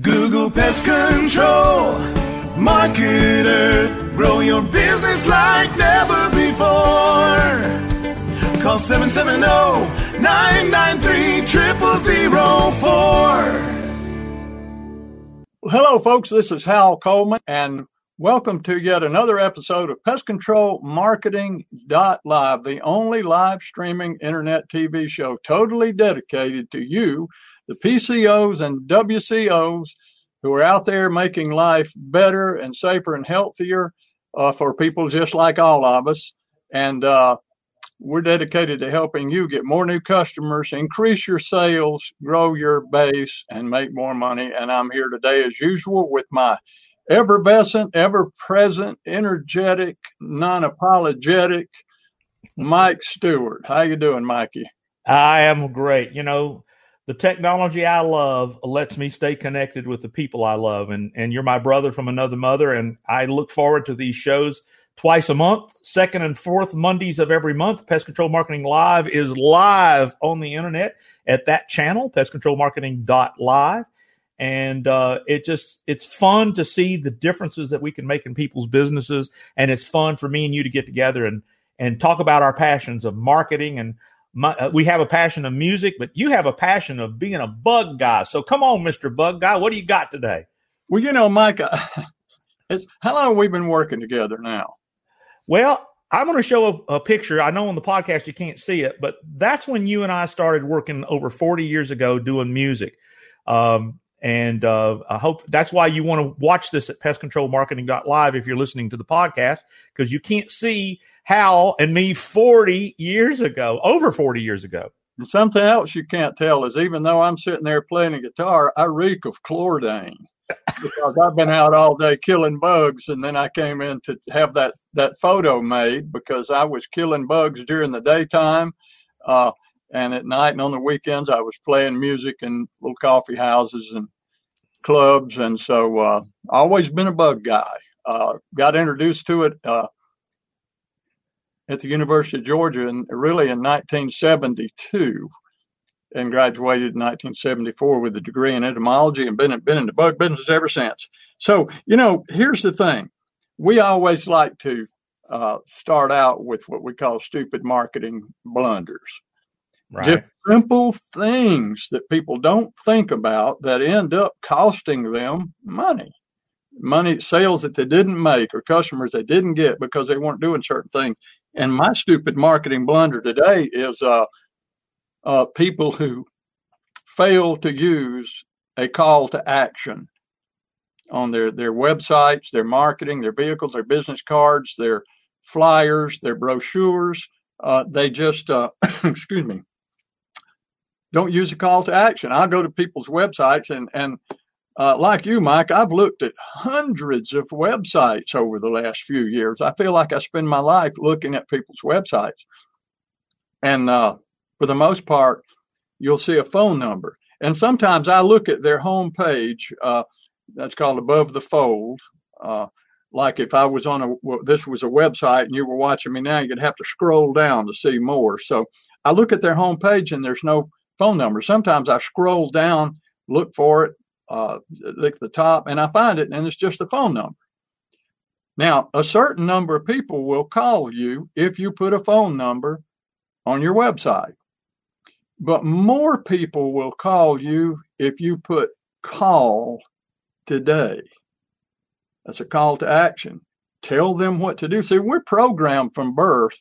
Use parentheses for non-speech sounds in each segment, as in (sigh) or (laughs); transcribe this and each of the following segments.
Google Pest Control. Marketer. Grow your business like never before. Call 770-993-0004. Hello, folks. This is Hal Coleman, and welcome to yet another episode of Pest Control Marketing Live, the only live streaming internet TV show totally dedicated to you, the PCOs and WCOs who are out there making life better and safer and healthier uh, for people just like all of us. And uh, we're dedicated to helping you get more new customers, increase your sales, grow your base, and make more money. And I'm here today, as usual, with my effervescent, ever present, energetic, non apologetic Mike Stewart. How you doing, Mikey? I am great. You know, the technology I love lets me stay connected with the people I love. And, and you're my brother from another mother. And I look forward to these shows twice a month, second and fourth Mondays of every month. Pest Control Marketing Live is live on the internet at that channel, pestcontrolmarketing.live. And uh, it just it's fun to see the differences that we can make in people's businesses, and it's fun for me and you to get together and and talk about our passions of marketing and my, uh, we have a passion of music, but you have a passion of being a bug guy. So come on, Mister Bug Guy, what do you got today? Well, you know, Mike, (laughs) it's, how long have we been working together now? Well, I'm going to show a, a, picture. I know on the podcast you can't see it, but that's when you and I started working over 40 years ago doing music. Um, and uh, I hope that's why you want to watch this at pestcontrolmarketing.live if you're listening to the podcast, because you can't see Hal and me 40 years ago, over 40 years ago. And something else you can't tell is even though I'm sitting there playing a guitar, I reek of chlordane (laughs) because I've been out all day killing bugs, and then I came in to have that that photo made because I was killing bugs during the daytime, uh, and at night and on the weekends I was playing music in little coffee houses and clubs, and so uh, always been a bug guy. Uh, got introduced to it uh, at the University of Georgia, and really in 1972 and graduated in 1974 with a degree in entomology and been, been in the bug business ever since. So, you know, here's the thing. We always like to uh, start out with what we call stupid marketing blunders. Right. Just simple things that people don't think about that end up costing them money. Money sales that they didn't make or customers they didn't get because they weren't doing certain things. And my stupid marketing blunder today is uh, uh, people who fail to use a call to action on their, their websites, their marketing, their vehicles, their business cards, their flyers, their brochures. Uh, they just, uh, (coughs) excuse me, don't use a call to action. I go to people's websites and, and uh, like you, Mike, I've looked at hundreds of websites over the last few years. I feel like I spend my life looking at people's websites. And uh, for the most part, you'll see a phone number. And sometimes I look at their home page. Uh, that's called above the fold. Uh, like if I was on a well, this was a website and you were watching me now, you'd have to scroll down to see more. So I look at their home page and there's no phone number. Sometimes I scroll down, look for it, uh, at the top, and I find it, and it's just the phone number. Now, a certain number of people will call you if you put a phone number on your website. But more people will call you if you put call today. That's a call to action. Tell them what to do. See, we're programmed from birth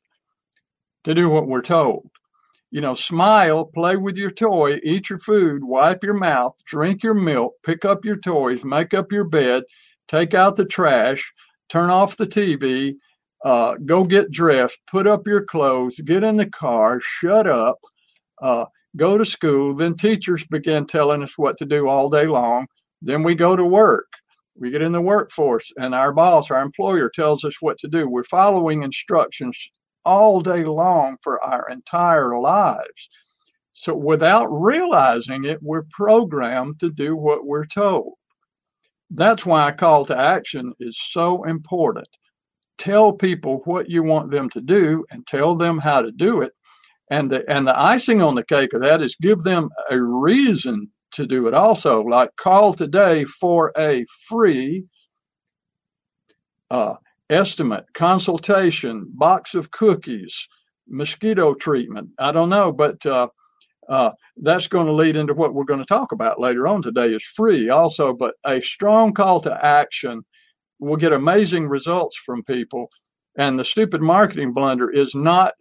to do what we're told. You know, smile, play with your toy, eat your food, wipe your mouth, drink your milk, pick up your toys, make up your bed, take out the trash, turn off the TV, uh, go get dressed, put up your clothes, get in the car, shut up, uh, go to school. Then teachers begin telling us what to do all day long. Then we go to work. We get in the workforce, and our boss, our employer, tells us what to do. We're following instructions all day long for our entire lives. So, without realizing it, we're programmed to do what we're told. That's why a call to action is so important. Tell people what you want them to do and tell them how to do it and the and the icing on the cake of that is give them a reason to do it also. Like call today for a free uh, estimate, consultation, box of cookies, mosquito treatment. I don't know, but uh, uh, that's going to lead into what we're going to talk about later on today is free also, but a strong call to action will get amazing results from people. And the stupid marketing blunder is not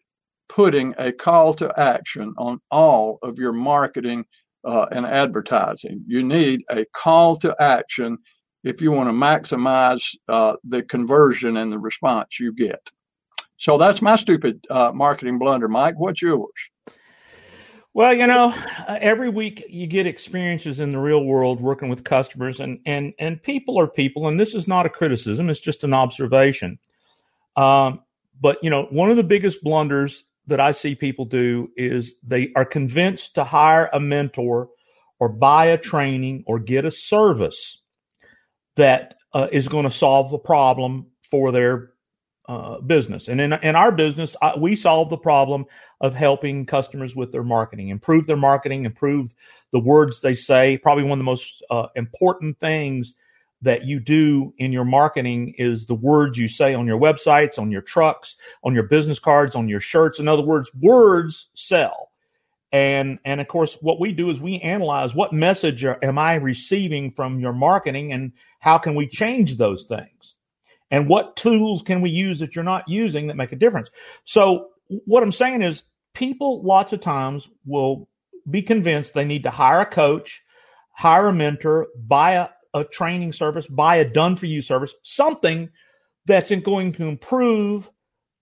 putting a call to action on all of your marketing uh, and advertising. You need a call to action if you want to maximize uh, the conversion and the response you get. So that's my stupid uh, marketing blunder, Mike. What's yours? Well, you know, every week you get experiences in the real world working with customers, and and and people are people, and this is not a criticism; it's just an observation. Um, but you know, one of the biggest blunders that I see people do is they are convinced to hire a mentor or buy a training or get a service that uh, is going to solve a problem for their uh, business. And in, in our business, I, we solve the problem of helping customers with their marketing, improve their marketing, improve the words they say. Probably one of the most uh, important things that you do in your marketing is the words you say on your websites, on your trucks, on your business cards, on your shirts. In other words, words sell. And, and of course, what we do is we analyze what message am I receiving from your marketing and how can we change those things? And what tools can we use that you're not using that make a difference? So what I'm saying is people lots of times will be convinced they need to hire a coach, hire a mentor, buy a, a training service, buy a done for you service, something that's going to improve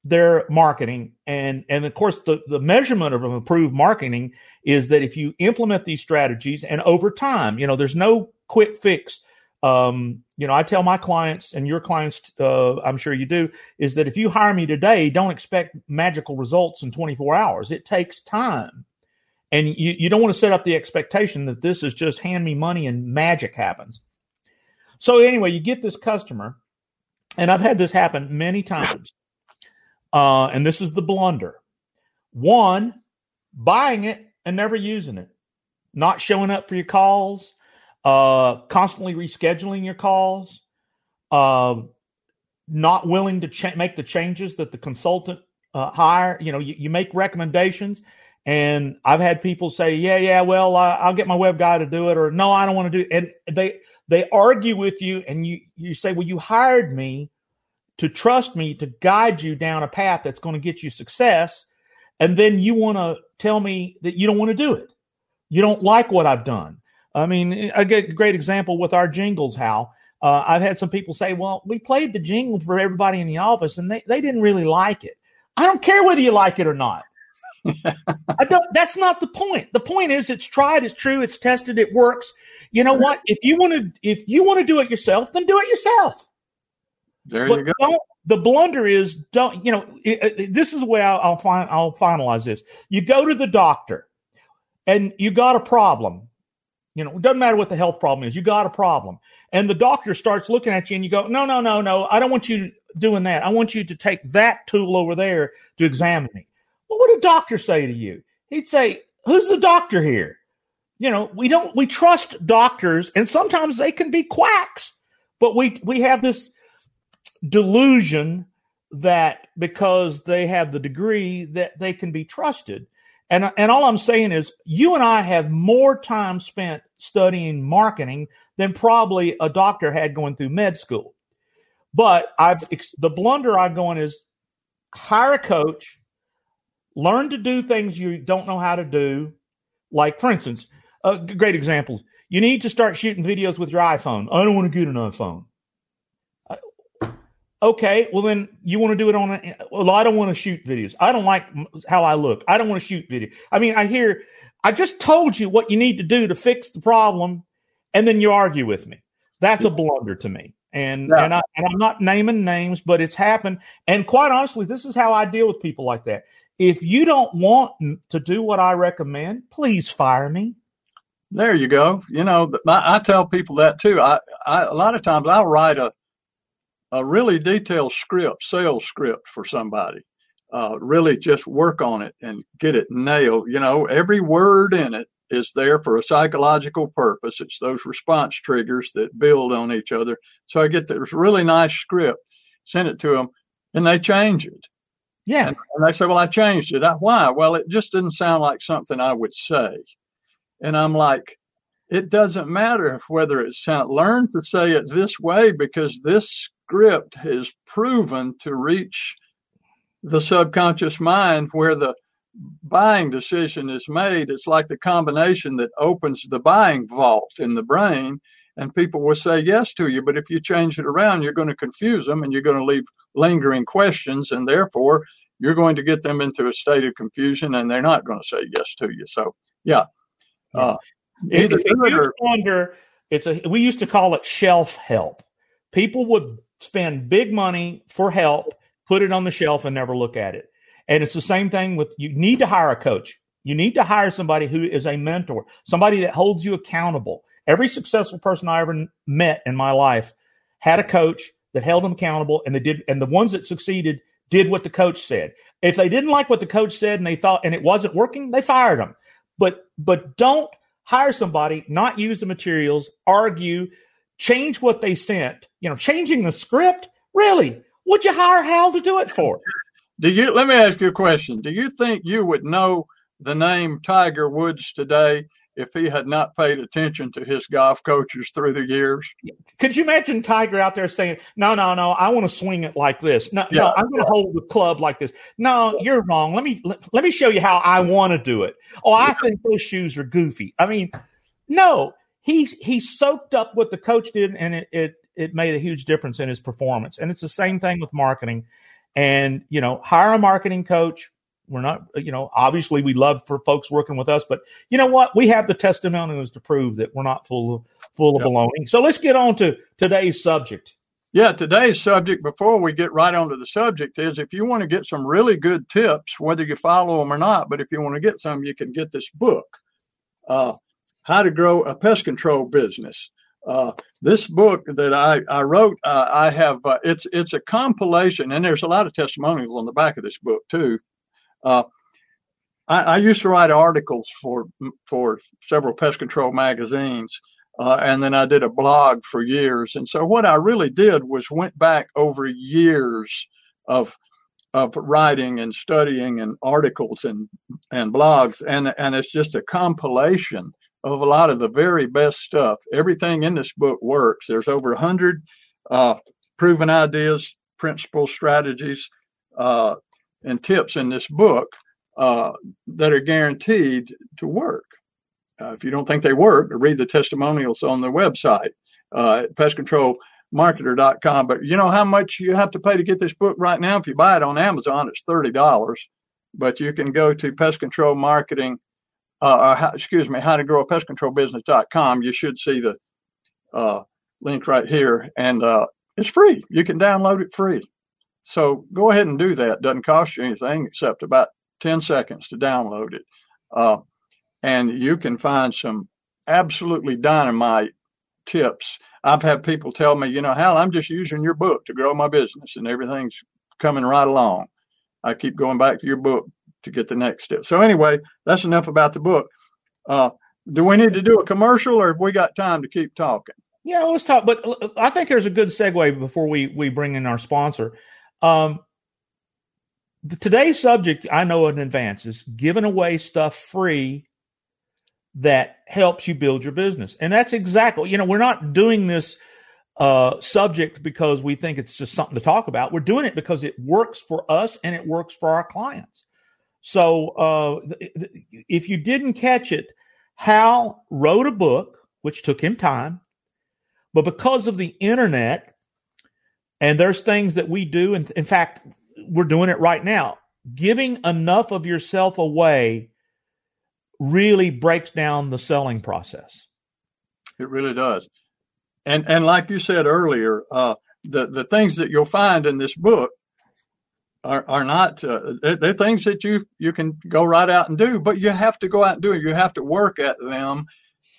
their marketing. And, and of course, the, the measurement of improved marketing is that if you implement these strategies and over time, you know, there's no quick fix. Um, you know, I tell my clients and your clients, uh, I'm sure you do, is that if you hire me today, don't expect magical results in 24 hours. It takes time. And you, you don't want to set up the expectation that this is just hand me money and magic happens. So anyway, you get this customer, and I've had this happen many times. Uh, and this is the blunder. One, buying it and never using it, not showing up for your calls, uh, constantly rescheduling your calls, uh, not willing to cha- make the changes that the consultant uh, hire. You know, you, you, make recommendations, and I've had people say, "Yeah, yeah, well, I'll get my web guy to do it," or "No, I don't want to do." It. And they they argue with you, and you you say, "Well, you hired me to trust me to guide you down a path that's going to get you success," and then you want to tell me that you don't want to do it. You don't like what I've done. I mean, I get a great example with our jingles, Hal. Uh, I've had some people say, well, we played the jingle for everybody in the office and they, they didn't really like it. I don't care whether you like it or not. (laughs) I don't, that's not the point. The point is it's tried, it's true, it's tested, it works. You know what? If you want to, if you want to do it yourself, then do it yourself. There but you go. The blunder is don't, you know, it, it, this is the way I'll, I'll find, I'll finalize this. You go to the doctor and you got a problem you know, it doesn't matter what the health problem is. You got a problem. And the doctor starts looking at you and you go, no, no, no, no. I don't want you doing that. I want you to take that tool over there to examine me. Well, what would a doctor say to you? He'd say, who's the doctor here? You know, we don't, we trust doctors and sometimes they can be quacks, but we, we have this delusion that because they have the degree that they can be trusted. And, and all I'm saying is, you and I have more time spent studying marketing than probably a doctor had going through med school. But I've the blunder I've gone is hire a coach, learn to do things you don't know how to do. Like, for instance, a great example: you need to start shooting videos with your iPhone. I don't want to get an iPhone. Okay, well then you want to do it on a, well, I don't want to shoot videos. I don't like how I look. I don't want to shoot video. I mean, I hear, I just told you what you need to do to fix the problem. And then you argue with me. That's a blunder to me. And, yeah. and I, and I'm not naming names, but it's happened. And quite honestly, this is how I deal with people like that. If you don't want to do what I recommend, please fire me. There you go. You know, I, I tell people that too. I, I, a lot of times I'll write a, a really detailed script, sales script for somebody. Uh, really just work on it and get it nailed. You know, every word in it is there for a psychological purpose. It's those response triggers that build on each other. So I get this really nice script, send it to them, and they change it. Yeah. And, and they say, Well, I changed it. I, Why? Well, it just didn't sound like something I would say. And I'm like, it doesn't matter whether it's sound, learn to say it this way because this script has proven to reach the subconscious mind where the buying decision is made. It's like the combination that opens the buying vault in the brain, and people will say yes to you. But if you change it around, you're going to confuse them and you're going to leave lingering questions, and therefore you're going to get them into a state of confusion and they're not going to say yes to you. So, yeah. Uh, a huge wonder. It's a we used to call it shelf help. People would spend big money for help, put it on the shelf, and never look at it. And it's the same thing with you need to hire a coach. You need to hire somebody who is a mentor, somebody that holds you accountable. Every successful person I ever met in my life had a coach that held them accountable and they did and the ones that succeeded did what the coach said. If they didn't like what the coach said and they thought and it wasn't working, they fired them. But but don't hire somebody, not use the materials, argue, change what they sent. You know, changing the script. Really? Would you hire Hal to do it for? Do you? Let me ask you a question. Do you think you would know the name Tiger Woods today if he had not paid attention to his golf coaches through the years? Could you imagine Tiger out there saying, "No, no, no, I want to swing it like this. No, yeah. no, I'm going to hold the club like this. No, you're wrong. Let me let, let me show you how I want to do it. Oh, I think those shoes are goofy. I mean, no, he he soaked up what the coach did, and it it it made a huge difference in his performance. And it's the same thing with marketing. And you know hire a marketing coach. We're not you know obviously we love for folks working with us but you know what? We have the testimonials to prove that we're not full of full of yep. baloney. So let's get on to today's subject. Yeah today's subject before we get right onto the subject is if you want to get some really good tips whether you follow them or not but if you want to get some you can get this book. Uh, how to grow a pest control business uh, this book that I, I wrote, uh, I have uh, it's it's a compilation, and there's a lot of testimonials on the back of this book too. Uh, I, I, used to write articles for for several pest control magazines, uh, and then I did a blog for years. And so what I really did was went back over years of of writing and studying and articles and and blogs, and and it's just a compilation of a lot of the very best stuff. Everything in this book works. There's over a hundred uh, proven ideas, principles, strategies, uh, and tips in this book uh, that are guaranteed to work. Uh, if you don't think they work, read the testimonials on their website, uh, pestcontrolmarketer.com. But you know how much you have to pay to get this book right now? If you buy it on Amazon, it's $30. But you can go to Pest Control Marketing uh, how, excuse me, how to grow a pest control business.com. You should see the uh, link right here. And uh, it's free. You can download it free. So go ahead and do that. Doesn't cost you anything except about 10 seconds to download it. Uh, and you can find some absolutely dynamite tips. I've had people tell me, you know, Hal, I'm just using your book to grow my business and everything's coming right along. I keep going back to your book to get the next step. So anyway, that's enough about the book. Uh, do we need to do a commercial, or have we got time to keep talking? Yeah, let's talk. But I think there's a good segue before we we bring in our sponsor. Um, today's subject, I know in advance, is giving away stuff free that helps you build your business, and that's exactly you know we're not doing this uh, subject because we think it's just something to talk about. We're doing it because it works for us and it works for our clients. So uh, if you didn't catch it, Hal wrote a book, which took him time, but because of the internet, and there's things that we do, and in fact, we're doing it right now. Giving enough of yourself away really breaks down the selling process. It really does. And and like you said earlier, uh, the the things that you'll find in this book are, are not uh, they're, they're, things that you you can go right out and do, but you have to go out and do it. You have to work at them,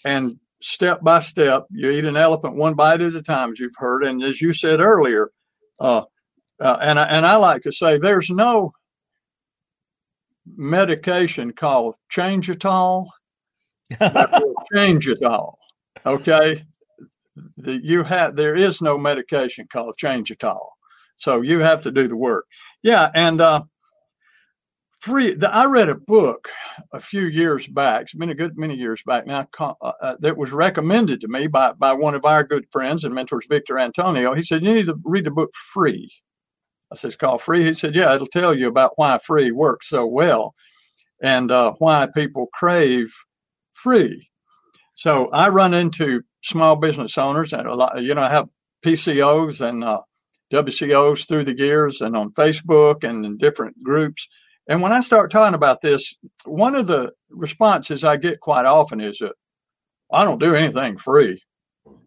and step by step, you eat an elephant one bite at a time, as you've heard. And as you said earlier, uh, uh, and I, and I like to say there's no medication called Changeitol that (laughs) will change it all. Okay, the, you have there is no medication called change it all, so you have to do the work. Yeah, and uh, free. The, I read a book a few years back. It's been a good many years back now. Uh, uh, that was recommended to me by by one of our good friends and mentors, Victor Antonio. He said you need to read the book Free. I said it's called Free. He said, yeah, it'll tell you about why free works so well, and uh, why people crave free. So I run into small business owners and a lot. You know, I have PCOs and uh, WCOs through the gears and on Facebook and in different groups and when I start talking about this, one of the responses I get quite often is that I don't do anything free.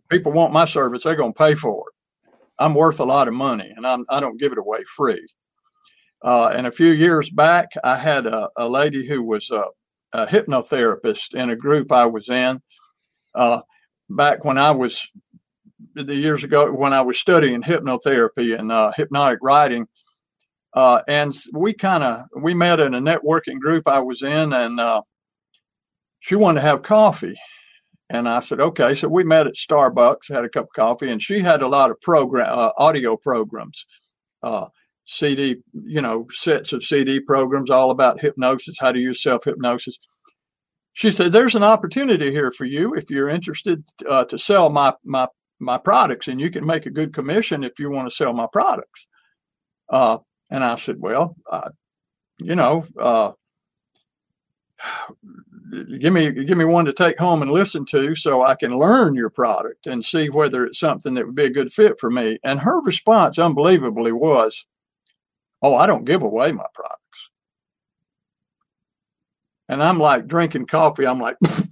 People want my service, they're going to pay for it. I'm worth a lot of money and I'm, I do not give it away free. Uh, and a few years back, I had a, a lady who was a, a, hypnotherapist in a group I was in. Uh, back when I was the years ago, when I was studying hypnotherapy and uh, hypnotic writing, uh, and we kind of we met in a networking group I was in, and uh, she wanted to have coffee, and I said okay. So we met at Starbucks, had a cup of coffee, and she had a lot of program uh, audio programs, uh, CD, you know, sets of CD programs all about hypnosis, how to use self hypnosis. She said, "There's an opportunity here for you if you're interested uh, to sell my my my products, and you can make a good commission if you want to sell my products." Uh, and I said, well, uh, you know, uh, (sighs) give me give me one to take home and listen to so I can learn your product and see whether it's something that would be a good fit for me. And her response, unbelievably, was, "Oh, I don't give away my products." And I'm like drinking coffee. I'm like, (laughs)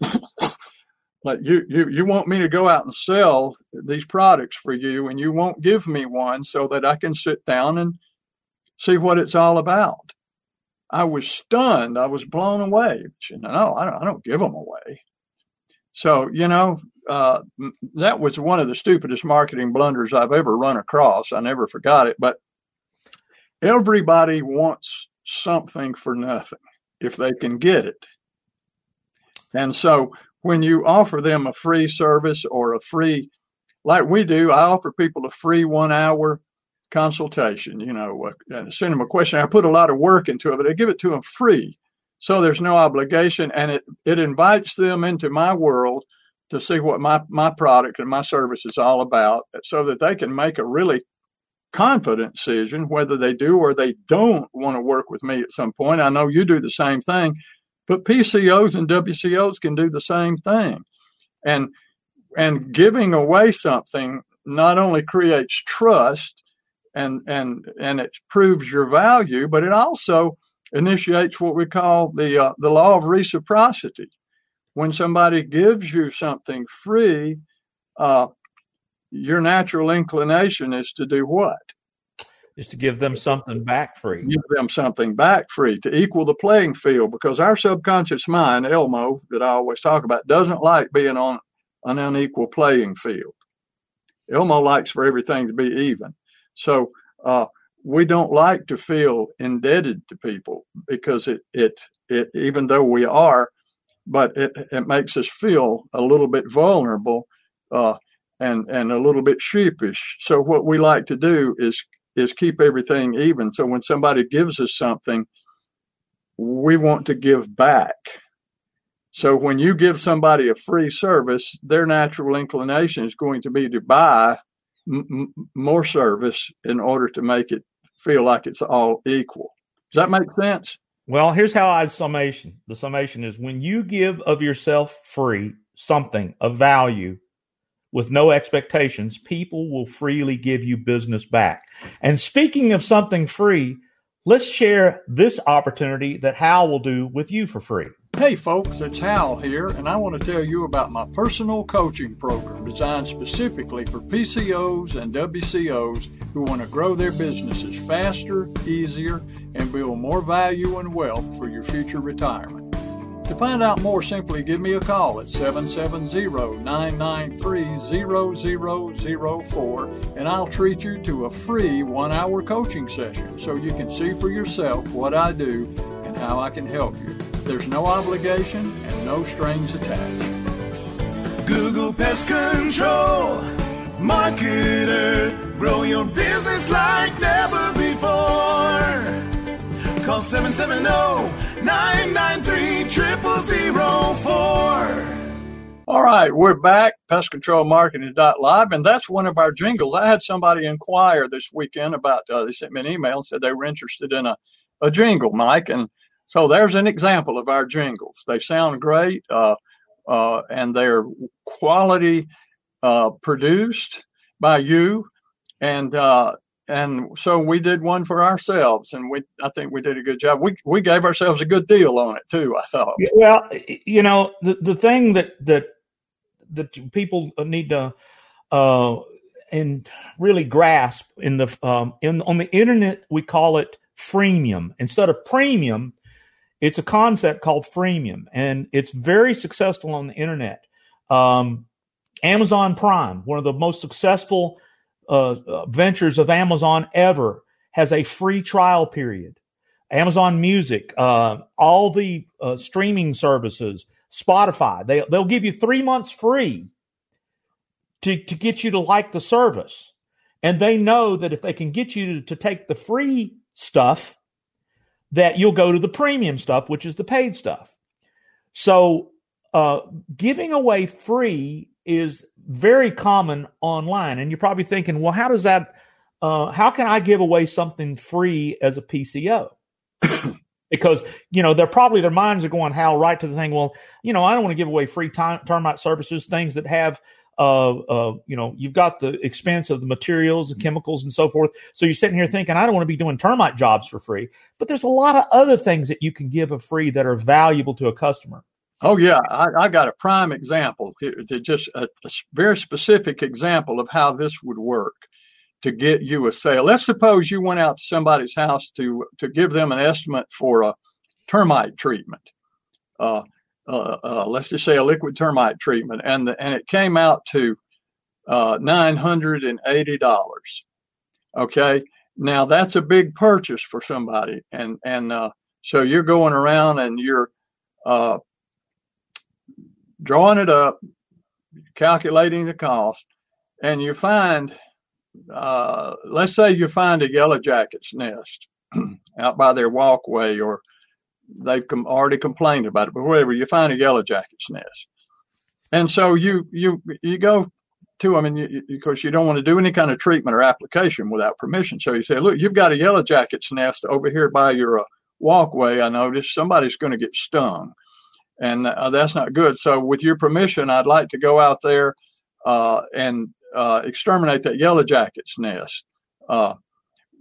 like you you you want me to go out and sell these products for you, and you won't give me one so that I can sit down and see what it's all about. I was stunned. I was blown away. No, I don't, I don't give them away. So, you know, uh, that was one of the stupidest marketing blunders I've ever run across. I never forgot it. But everybody wants something for nothing if they can get it. And so when you offer them a free service or a free, like we do, I offer people a free one hour consultation, you know, uh, send them a question. I put a lot of work into it, but I give it to them free. So there's no obligation and it, it invites them into my world to see what my, my product and my service is all about so that they can make a really confident decision whether they do or they don't want to work with me at some point. I know you do the same thing, but PCOs and WCOs can do the same thing. And and giving away something not only creates trust, and and and it proves your value, but it also initiates what we call the uh, the law of reciprocity. When somebody gives you something free, uh, your natural inclination is to do what? Is to give them something back free. Give them something back free to equal the playing field because our subconscious mind, Elmo, that I always talk about, doesn't like being on an unequal playing field. Elmo likes for everything to be even. So uh, we don't like to feel indebted to people because it it it even though we are, but it it makes us feel a little bit vulnerable uh, and and a little bit sheepish. So what we like to do is is keep everything even. So when somebody gives us something, we want to give back. So when you give somebody a free service, their natural inclination is going to be to buy m- more service in order to make it feel like it's all equal. Does that make sense? Well, here's how I summation. The summation is when you give of yourself free something of value with no expectations, people will freely give you business back. And speaking of something free, let's share this opportunity that Hal will do with you for free. Hey folks, it's Hal here, and I want to tell you about my personal coaching program designed specifically for PCOs and WCOs who want to grow their businesses faster, easier, and build more value and wealth for your future retirement. To find out more, simply give me a call at 770-993-0004 and I'll treat you to a free one-hour coaching session so you can see for yourself what I do and how I can help you. There's no obligation and no strings attached. Google Pest Control. Marketer. Grow your business like never before. Call 770-993-0004. All right, we're back. Pest Control Marketing Live, and that's one of our jingles. I had somebody inquire this weekend about. Uh, they sent me an email and said they were interested in a, a jingle, Mike, and so there's an example of our jingles. They sound great, uh, uh, and they're quality uh, produced by you, and uh, and so we did one for ourselves, and we I think we did a good job. We we gave ourselves a good deal on it too. I thought. Well, you know, the the thing that that that people need to uh, and really grasp in the um, in on the internet we call it freemium instead of premium. It's a concept called freemium, and it's very successful on the internet. Um, Amazon Prime, one of the most successful uh, uh ventures of Amazon ever, has a free trial period. Amazon Music, uh, all the uh, streaming services, Spotify. They they'll give you three months free to to get you to like the service, and they know that if they can get you to, to take the free stuff, that you'll go to the premium stuff, which is the paid stuff. So, uh, giving away free is very common online, and you're probably thinking, well, how does that? Uh, how can I give away something free as a PCO? (coughs) because you know they're probably their minds are going how right to the thing well you know i don't want to give away free time, termite services things that have uh, uh, you know you've got the expense of the materials and chemicals and so forth so you're sitting here thinking i don't want to be doing termite jobs for free but there's a lot of other things that you can give a free that are valuable to a customer oh yeah i, I got a prime example just a, a very specific example of how this would work to get you a sale. Let's suppose you went out to somebody's house to to give them an estimate for a termite treatment. Uh, uh, uh, let's just say a liquid termite treatment, and the, and it came out to uh, nine hundred and eighty dollars. Okay, now that's a big purchase for somebody, and and uh, so you're going around and you're uh, drawing it up, calculating the cost, and you find uh, let's say you find a yellow jacket's nest (clears throat) out by their walkway, or they've com- already complained about it, but whatever, you find a yellow jacket's nest, and so you you you go to them, and you, because you don't want to do any kind of treatment or application without permission, so you say, look, you've got a yellow jacket's nest over here by your uh, walkway. I noticed somebody's going to get stung, and uh, that's not good. So with your permission, I'd like to go out there uh, and uh, exterminate that yellow jacket's nest. Uh,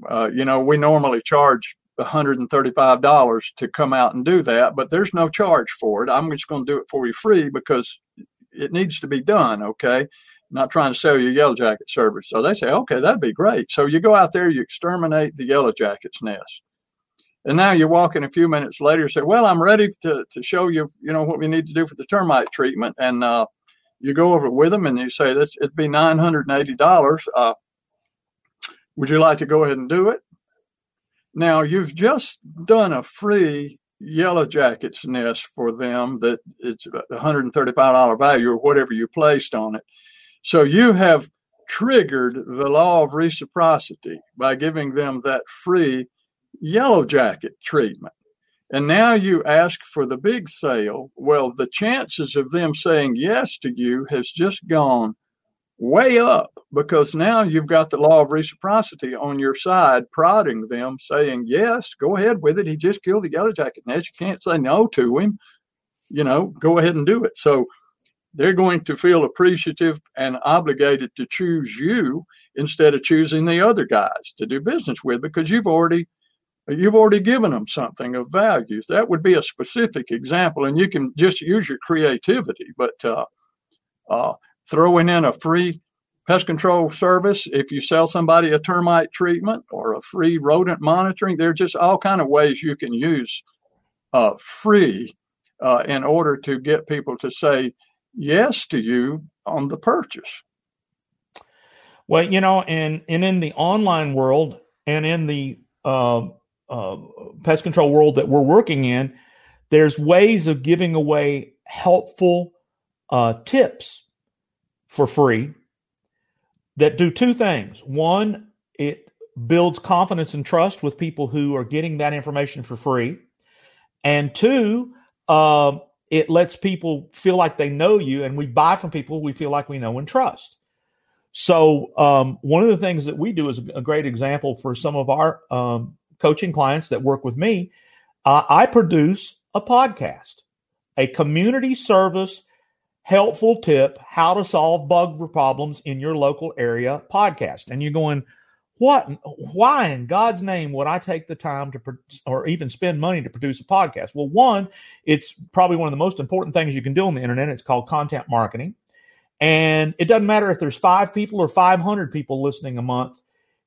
uh, you know, we normally charge $135 to come out and do that, but there's no charge for it. I'm just going to do it for you free because it needs to be done. Okay. Not trying to sell you yellow jacket service. So they say, okay, that'd be great. So you go out there, you exterminate the yellow jacket's nest. And now you're walking a few minutes later, and say, well, I'm ready to, to show you, you know, what we need to do for the termite treatment. And, uh, you go over with them and you say this it'd be nine hundred and eighty dollars. Uh, would you like to go ahead and do it? Now you've just done a free yellow jackets nest for them that it's a hundred and thirty-five dollar value or whatever you placed on it. So you have triggered the law of reciprocity by giving them that free yellow jacket treatment and now you ask for the big sale, well, the chances of them saying yes to you has just gone way up because now you've got the law of reciprocity on your side, prodding them, saying, yes, go ahead with it. He just killed the yellow jacket Now You can't say no to him. You know, go ahead and do it. So they're going to feel appreciative and obligated to choose you instead of choosing the other guys to do business with because you've already you've already given them something of value. That would be a specific example, and you can just use your creativity. But uh, uh, throwing in a free pest control service, if you sell somebody a termite treatment or a free rodent monitoring, there are just all kind of ways you can use uh, free uh, in order to get people to say yes to you on the purchase. Well, you know, and and in the online world and in the uh, pest control world that we're working in, there's ways of giving away helpful uh, tips for free that do two things. One, it builds confidence and trust with people who are getting that information for free. And two, uh, it lets people feel like they know you, and we buy from people we feel like we know and trust. So, um, one of the things that we do is a great example for some of our um, coaching clients that work with me. Uh, I produce a podcast, a community service helpful tip how to solve bug problems in your local area podcast. And you're going, what, why in God's name would I take the time to, or even spend money to produce a podcast? Well, one, it's probably one of the most important things you can do on the internet. It's called content marketing. And it doesn't matter if there's five people or 500 people listening a month.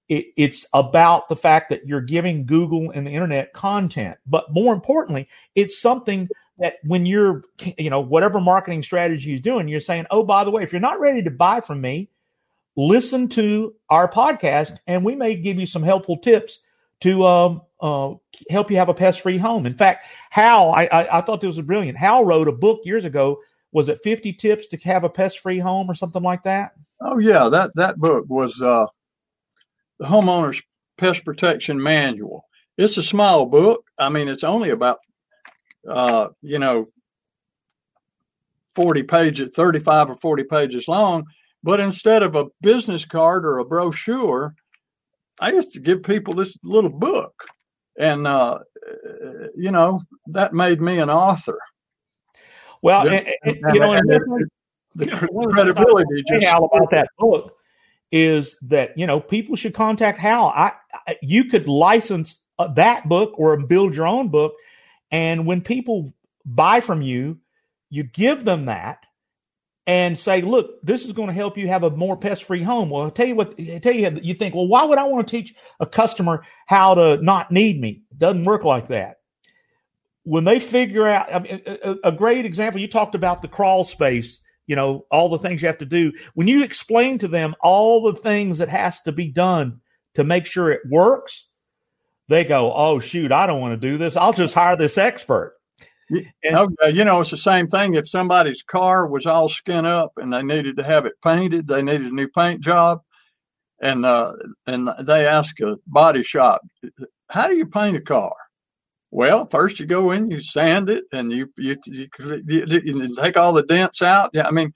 It, it's about the fact that you're giving Google and the internet content. But more importantly, it's something that when you're, you know, whatever marketing strategy you're doing, you're saying, oh, by the way, if you're not ready to buy from me, listen to our podcast and we may give you some helpful tips to um, uh, help you have a pest free home. In fact, Hal, I, I, I, thought this was brilliant. Hal wrote a book years ago. Was it 50 tips to have a pest free home or something like that? Oh, yeah. That, that book was uh, the Homeowner's Pest Protection Manual. It's a small book. I mean, it's only about uh, you know, 40 pages, 35 or 40 pages long. But instead of a business card or a brochure, I used to give people this little book. And, uh, you know, that made me an author. Well, and, and, you know, the, (laughs) the credibility just about that book is that you know people should contact Hal. I, I you could license uh, that book or build your own book and when people buy from you, you give them that and say, look, this is going to help you have a more pest free home. Well, I'll tell you what, I tell you, you think, well, why would I want to teach a customer how to not need me? It doesn't work like that. When they figure out, I mean, a, a great example, you talked about the crawl space, you know, all the things you have to do. When you explain to them all the things that has to be done to make sure it works, they go, oh, shoot, I don't want to do this. I'll just hire this expert. And, okay, you know, it's the same thing. If somebody's car was all skin up and they needed to have it painted, they needed a new paint job, and uh, and they ask a body shop, "How do you paint a car?" Well, first you go in, you sand it, and you you, you, you, take all the dents out. Yeah, I mean,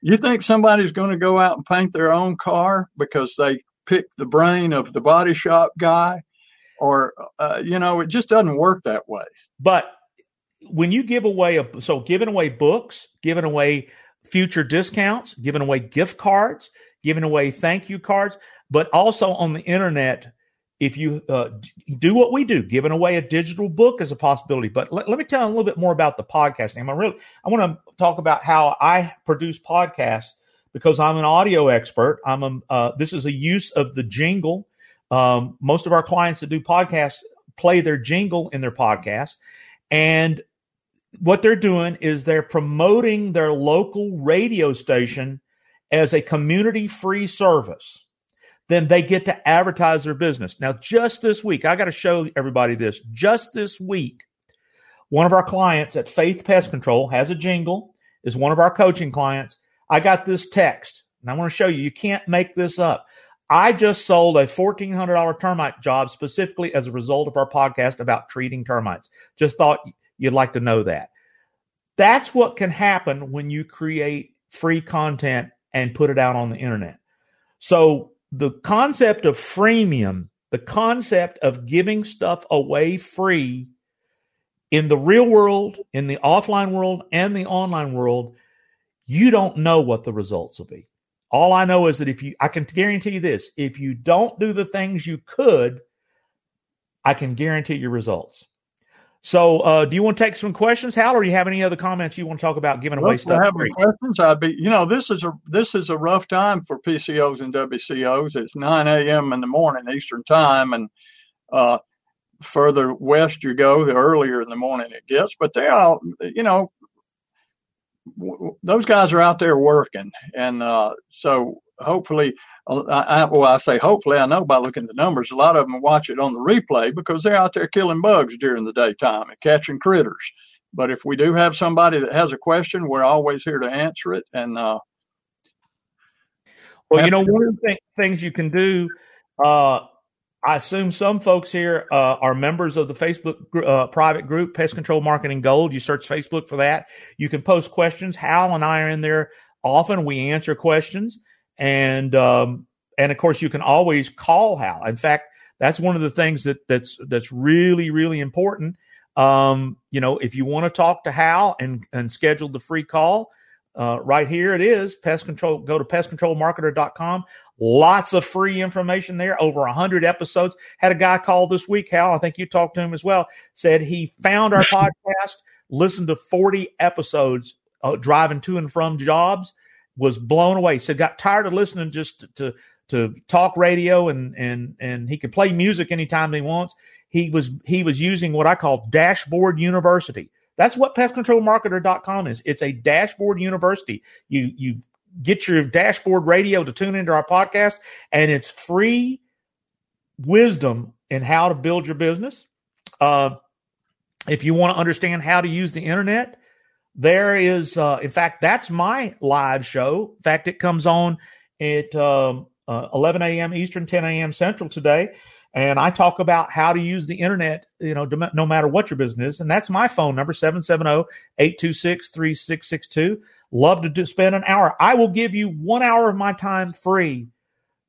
you think somebody's going to go out and paint their own car because they picked the brain of the body shop guy? or uh, you know it just doesn't work that way but when you give away a so giving away books giving away future discounts giving away gift cards giving away thank you cards but also on the internet if you uh, do what we do giving away a digital book is a possibility but let, let me tell you a little bit more about the podcasting i really i want to talk about how i produce podcasts because i'm an audio expert i'm a uh, this is a use of the jingle um, most of our clients that do podcasts play their jingle in their podcast. And what they're doing is they're promoting their local radio station as a community free service. Then they get to advertise their business. Now, just this week, I got to show everybody this. Just this week, one of our clients at Faith Pest Control has a jingle, is one of our coaching clients. I got this text, and I want to show you, you can't make this up. I just sold a $1,400 termite job specifically as a result of our podcast about treating termites. Just thought you'd like to know that. That's what can happen when you create free content and put it out on the internet. So the concept of freemium, the concept of giving stuff away free in the real world, in the offline world, and the online world, you don't know what the results will be. All I know is that if you, I can guarantee you this if you don't do the things you could, I can guarantee your results. So, uh, do you want to take some questions, Hal, or do you have any other comments you want to talk about giving away stuff? Have questions? I'd be, you know, this is a this is a rough time for PCOs and WCOs. It's 9 a.m. in the morning Eastern time, and uh, further west you go, the earlier in the morning it gets. But they all, you know, those guys are out there working, and uh, so hopefully, uh, I, well, I say hopefully, I know by looking at the numbers, a lot of them watch it on the replay because they're out there killing bugs during the daytime and catching critters. but if we do have somebody that has a question, we're always here to answer it. And uh, well, you know, one of the th- things you can do, uh, I assume some folks here uh, are members of the Facebook uh, private group, Pest Control Marketing Gold. You search Facebook for that. You can post questions. Hal and I are in there often. We answer questions, and um, and of course, you can always call Hal. In fact, that's one of the things that that's that's really really important. Um, you know, if you want to talk to Hal and and schedule the free call, uh, right here it is. Pest control. Go to pestcontrolmarketer.com. Lots of free information there. Over a hundred episodes. Had a guy call this week, Hal. I think you talked to him as well. Said he found our (laughs) podcast, listened to forty episodes, uh, driving to and from jobs, was blown away. So got tired of listening just to, to to talk radio and and and he could play music anytime he wants. He was he was using what I call dashboard university. That's what pestcontrolmarketer.com is. It's a dashboard university. You you get your dashboard radio to tune into our podcast and it's free wisdom in how to build your business. Uh, if you want to understand how to use the internet, there is, uh, in fact, that's my live show. In fact, it comes on at um, uh, 11 a.m. Eastern, 10 a.m. Central today. And I talk about how to use the internet, you know, no matter what your business. And that's my phone number, 770-826-3662. Love to do, spend an hour. I will give you one hour of my time free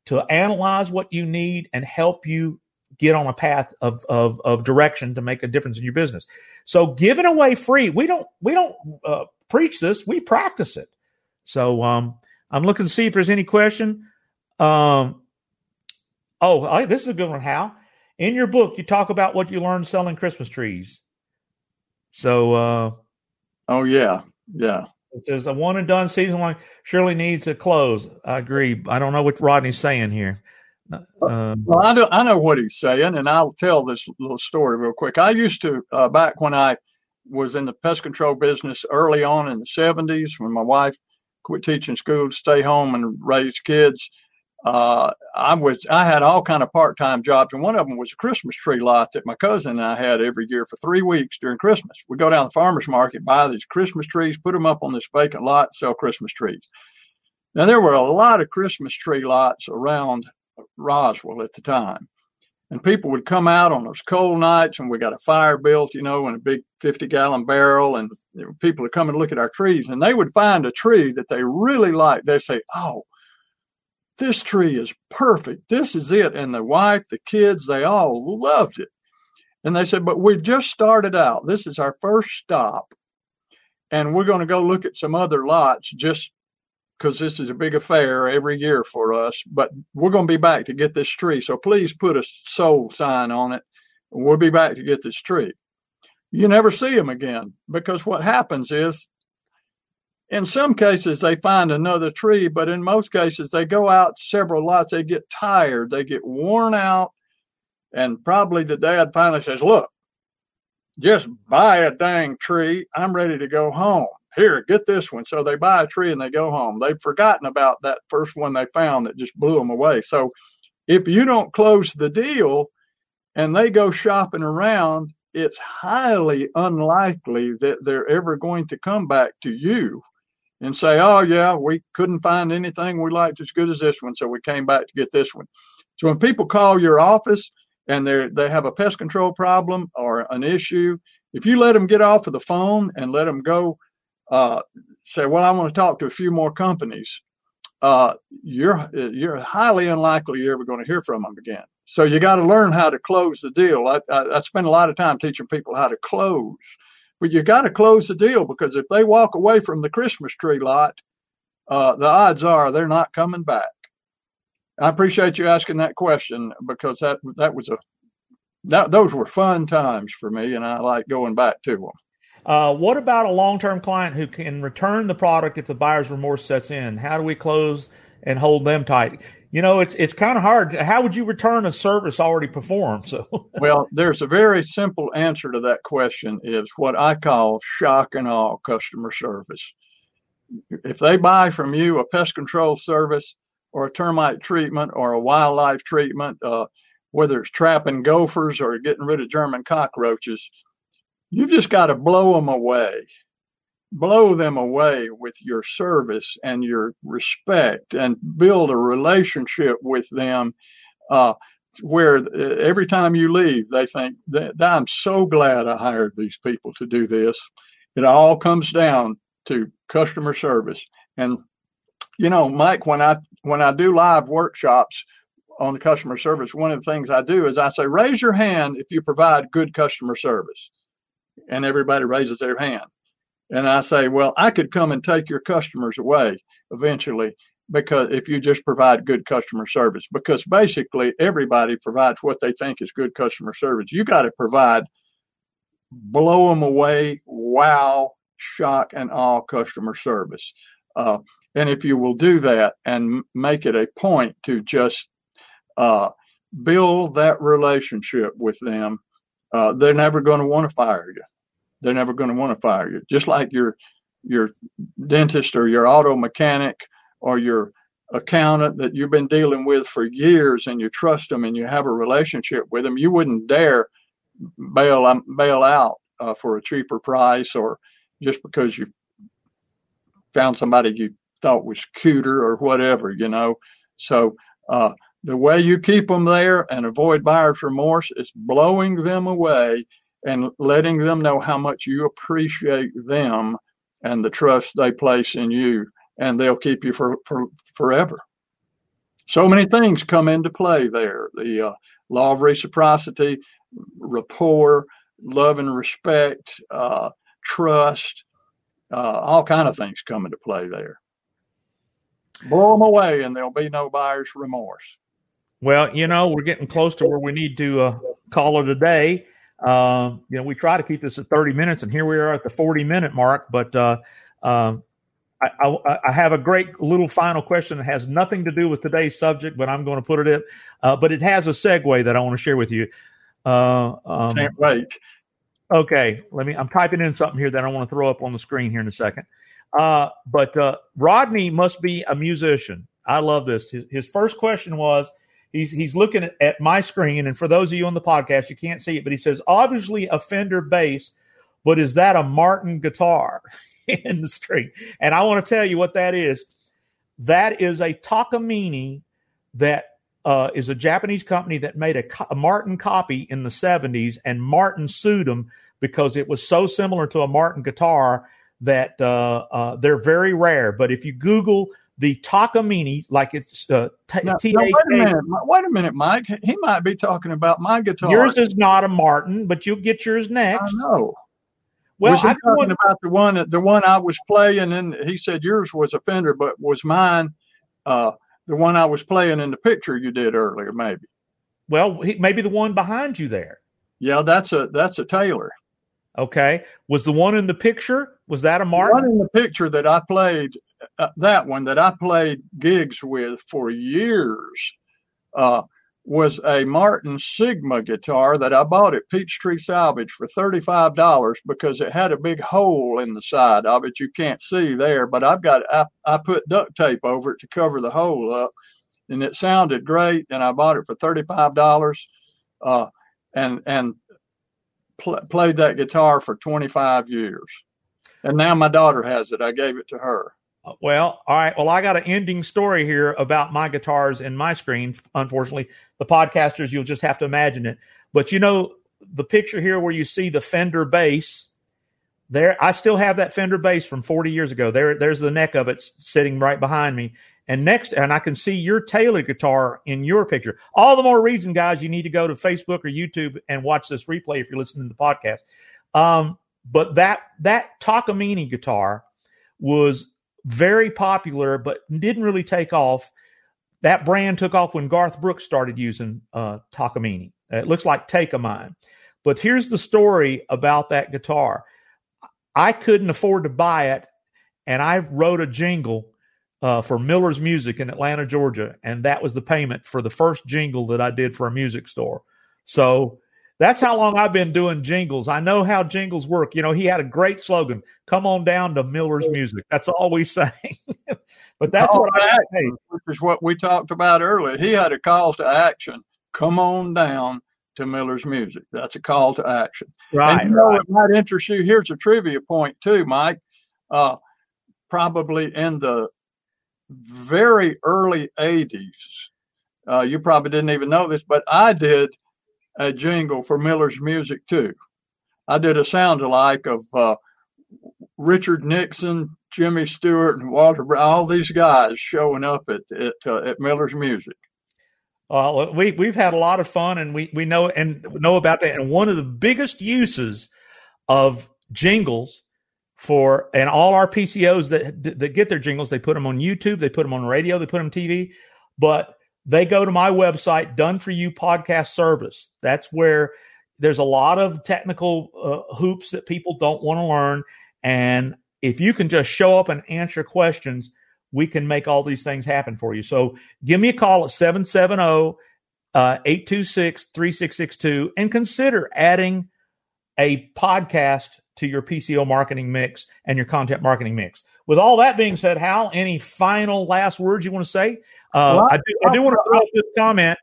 to analyze what you need and help you get on a path of, of, of direction to make a difference in your business. So giving away free, we don't, we don't uh, preach this. We practice it. So, um, I'm looking to see if there's any question. Um, oh, this is a good one, Hal. In your book, you talk about what you learned selling Christmas trees. So, uh, oh yeah, yeah. It says a one and done season long surely needs a close. I agree. I don't know what Rodney's saying here. Uh, um, well, I know I know what he's saying, and I'll tell this little story real quick. I used to uh, back when I was in the pest control business early on in the '70s, when my wife quit teaching school to stay home and raise kids uh, I was I had all kind of part time jobs, and one of them was a Christmas tree lot that my cousin and I had every year for three weeks during Christmas. We go down to the farmers market, buy these Christmas trees, put them up on this vacant lot, sell Christmas trees. Now there were a lot of Christmas tree lots around Roswell at the time, and people would come out on those cold nights, and we got a fire built, you know, in a big fifty gallon barrel, and people would come and look at our trees, and they would find a tree that they really liked. They'd say, "Oh." this tree is perfect. This is it. And the wife, the kids, they all loved it. And they said, but we just started out. This is our first stop. And we're going to go look at some other lots just because this is a big affair every year for us. But we're going to be back to get this tree. So please put a soul sign on it. We'll be back to get this tree. You never see them again because what happens is in some cases they find another tree, but in most cases they go out several lots, they get tired, they get worn out, and probably the dad finally says, Look, just buy a dang tree. I'm ready to go home. Here, get this one. So they buy a tree and they go home. They've forgotten about that first one they found that just blew them away. So if you don't close the deal and they go shopping around, it's highly unlikely that they're ever going to come back to you and say, oh, yeah, we couldn't find anything we liked as good as this one, so we came back to get this one. So when people call your office and they they have a pest control problem or an issue, if you let them get off of the phone and let them go, uh, say, well, I want to talk to a few more companies, uh, you're you're highly unlikely you're ever going to hear from them again. So you got to learn how to close the deal. I, I, I spend a lot of time teaching people how to close but you got to close the deal because if they walk away from the Christmas tree lot, uh, the odds are they're not coming back. I appreciate you asking that question because that that was a that those were fun times for me, and I like going back to them. Uh, what about a long-term client who can return the product if the buyer's remorse sets in? How do we close and hold them tight? you know, it's it's kind of hard. How would you return a service already performed? So, (laughs) well, there's a very simple answer to that question. Is what I call shock and awe customer service. If they buy from you a pest control service or a termite treatment or a wildlife treatment, uh, whether it's trapping gophers or getting rid of German cockroaches, You've just got to blow them away. Blow them away with your service and your respect and build a relationship with them uh, where uh, every time you leave, they think that I'm so glad I hired these people to do this. It all comes down to customer service. And, you know, Mike, when I, when I do live workshops, on customer service, one of the things I do is I say, raise your hand if you provide good customer service. And everybody raises their hand. And I say, well, I could come and take your customers away eventually because if you just provide good customer service, because basically everybody provides what they think is good customer service. You got to provide blow them away, wow, shock and awe customer service. Uh, and if you will do that and make it a point to just uh, build that relationship with them, uh, they're never going to want to fire you. They're never going to want to fire you. Just like your your dentist or your auto mechanic or your accountant that you've been dealing with for years and you trust them and you have a relationship with them, you wouldn't dare bail um, bail out uh, for a cheaper price or just because you found somebody you thought was cuter or whatever, you know. So uh, the way you keep them there and avoid buyer's remorse is blowing them away and letting them know how much you appreciate them and the trust they place in you, and they'll keep you for, for forever. So many things come into play there: the uh, law of reciprocity, rapport, love and respect, uh, trust, uh, all kind of things come into play there. Blow them away, and there'll be no buyer's remorse. Well, you know, we're getting close to where we need to uh, call it a day. Um, you know, we try to keep this at 30 minutes, and here we are at the 40 minute mark. But uh, um, I, I, I, have a great little final question that has nothing to do with today's subject, but I'm going to put it in. Uh, but it has a segue that I want to share with you. Uh, um, Can't wait. Okay, let me. I'm typing in something here that I want to throw up on the screen here in a second. Uh, but uh, Rodney must be a musician. I love this. His, his first question was he's he's looking at, my screen, and for those of you on the podcast, you can't see it, but he says obviously a Fender bass, but is that a Martin guitar (laughs) in the screen? And I want to tell you what that is. That is a Takamine that uh, is a Japanese company that made a, a, Martin copy in the 70s, and Martin sued them because it was so similar to a Martin guitar that uh, uh, they're very rare. But if you Google the Takamine, like it's uh, t- now, T- now, wait a minute, wait a minute, Mike. He might be talking about my guitar. Yours is not a Martin, but you'll get yours next. I know. Well, was he I'm talking about the one the one I was playing, and he said yours was a Fender, but was mine uh, the one I was playing in the picture you did earlier? Maybe. Well, he, maybe the one behind you there. Yeah, that's a that's a Taylor. Okay, was the one in the picture? Was that a Martin? The one in the picture that I played uh, that one that I played gigs with for years uh, was a Martin Sigma guitar that I bought at Peachtree Salvage for $35 because it had a big hole in the side of it. You can't see there, but I've got, I, I put duct tape over it to cover the hole up and it sounded great. And I bought it for $35 uh, and, and pl- played that guitar for 25 years. And now my daughter has it. I gave it to her. Well, all right. Well, I got an ending story here about my guitars and my screen. Unfortunately, the podcasters, you'll just have to imagine it. But you know, the picture here where you see the Fender bass, there, I still have that Fender bass from 40 years ago. There, there's the neck of it sitting right behind me. And next, and I can see your Taylor guitar in your picture. All the more reason, guys, you need to go to Facebook or YouTube and watch this replay if you're listening to the podcast. Um, but that that Takamine guitar was very popular, but didn't really take off. That brand took off when Garth Brooks started using uh, Takamine. It looks like Take a Mine. But here's the story about that guitar. I couldn't afford to buy it, and I wrote a jingle uh, for Miller's Music in Atlanta, Georgia, and that was the payment for the first jingle that I did for a music store. So that's how long I've been doing jingles. I know how jingles work. You know, he had a great slogan, come on down to Miller's music. That's all we say. (laughs) but that's call what I say. Which is what we talked about earlier. He had a call to action. Come on down to Miller's Music. That's a call to action. Right. And you know, right. it might interest you. Here's a trivia point too, Mike. Uh, probably in the very early '80s, uh, you probably didn't even know this, but I did a jingle for Miller's Music too. I did a sound alike of uh, Richard Nixon, Jimmy Stewart, and Walter Brown. All these guys showing up at at, uh, at Miller's Music. Well, we we've had a lot of fun, and we we know and know about that. And one of the biggest uses of jingles for and all our PCOs that that get their jingles, they put them on YouTube, they put them on radio, they put them on TV, but they go to my website, Done for You Podcast Service. That's where there's a lot of technical uh, hoops that people don't want to learn, and if you can just show up and answer questions we can make all these things happen for you. So give me a call at 770 826 3662 and consider adding a podcast to your PCO marketing mix and your content marketing mix. With all that being said, Hal, any final last words you want to say? Uh, I, do, I do want to throw out this comment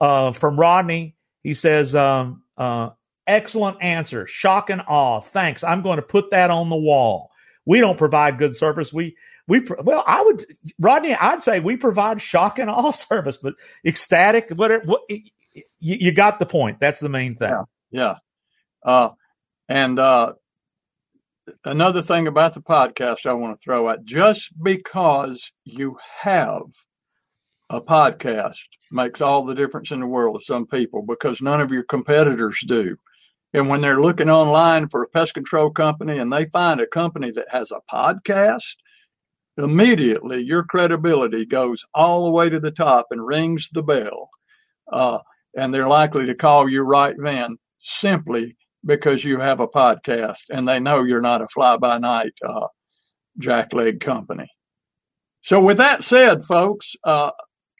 uh, from Rodney. He says, um, uh, excellent answer. Shock and awe. Thanks. I'm going to put that on the wall. We don't provide good service. We we well, I would Rodney. I'd say we provide shock and (laughs) awe service, but ecstatic. Whatever. What, you, you got the point. That's the main thing. Yeah. Yeah. Uh, and uh, another thing about the podcast I want to throw out just because you have a podcast makes all the difference in the world to some people because none of your competitors do. And when they're looking online for a pest control company and they find a company that has a podcast, immediately your credibility goes all the way to the top and rings the bell. Uh, and they're likely to call you right then simply because you have a podcast and they know you're not a fly by night uh, jackleg company. So, with that said, folks, uh,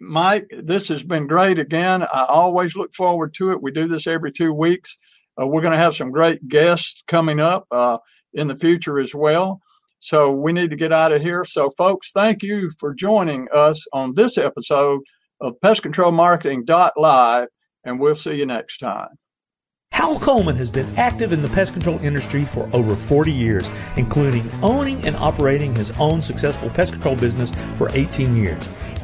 Mike, this has been great again. I always look forward to it. We do this every two weeks. Uh, we're going to have some great guests coming up uh, in the future as well. So, we need to get out of here. So, folks, thank you for joining us on this episode of Pest Control Marketing Live, and we'll see you next time. Hal Coleman has been active in the pest control industry for over 40 years, including owning and operating his own successful pest control business for 18 years.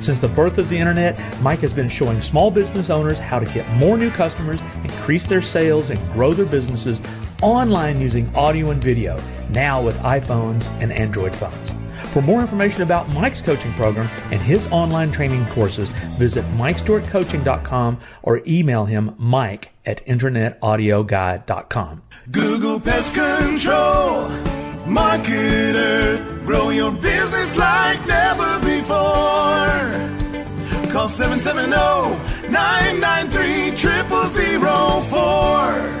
Since the birth of the Internet, Mike has been showing small business owners how to get more new customers, increase their sales, and grow their businesses online using audio and video, now with iPhones and Android phones. For more information about Mike's coaching program and his online training courses, visit MikeStewartCoaching.com or email him mike at InternetAudioGuy.com. Google Pest Control, marketer. Grow your business like never before. Call 770 993 0004.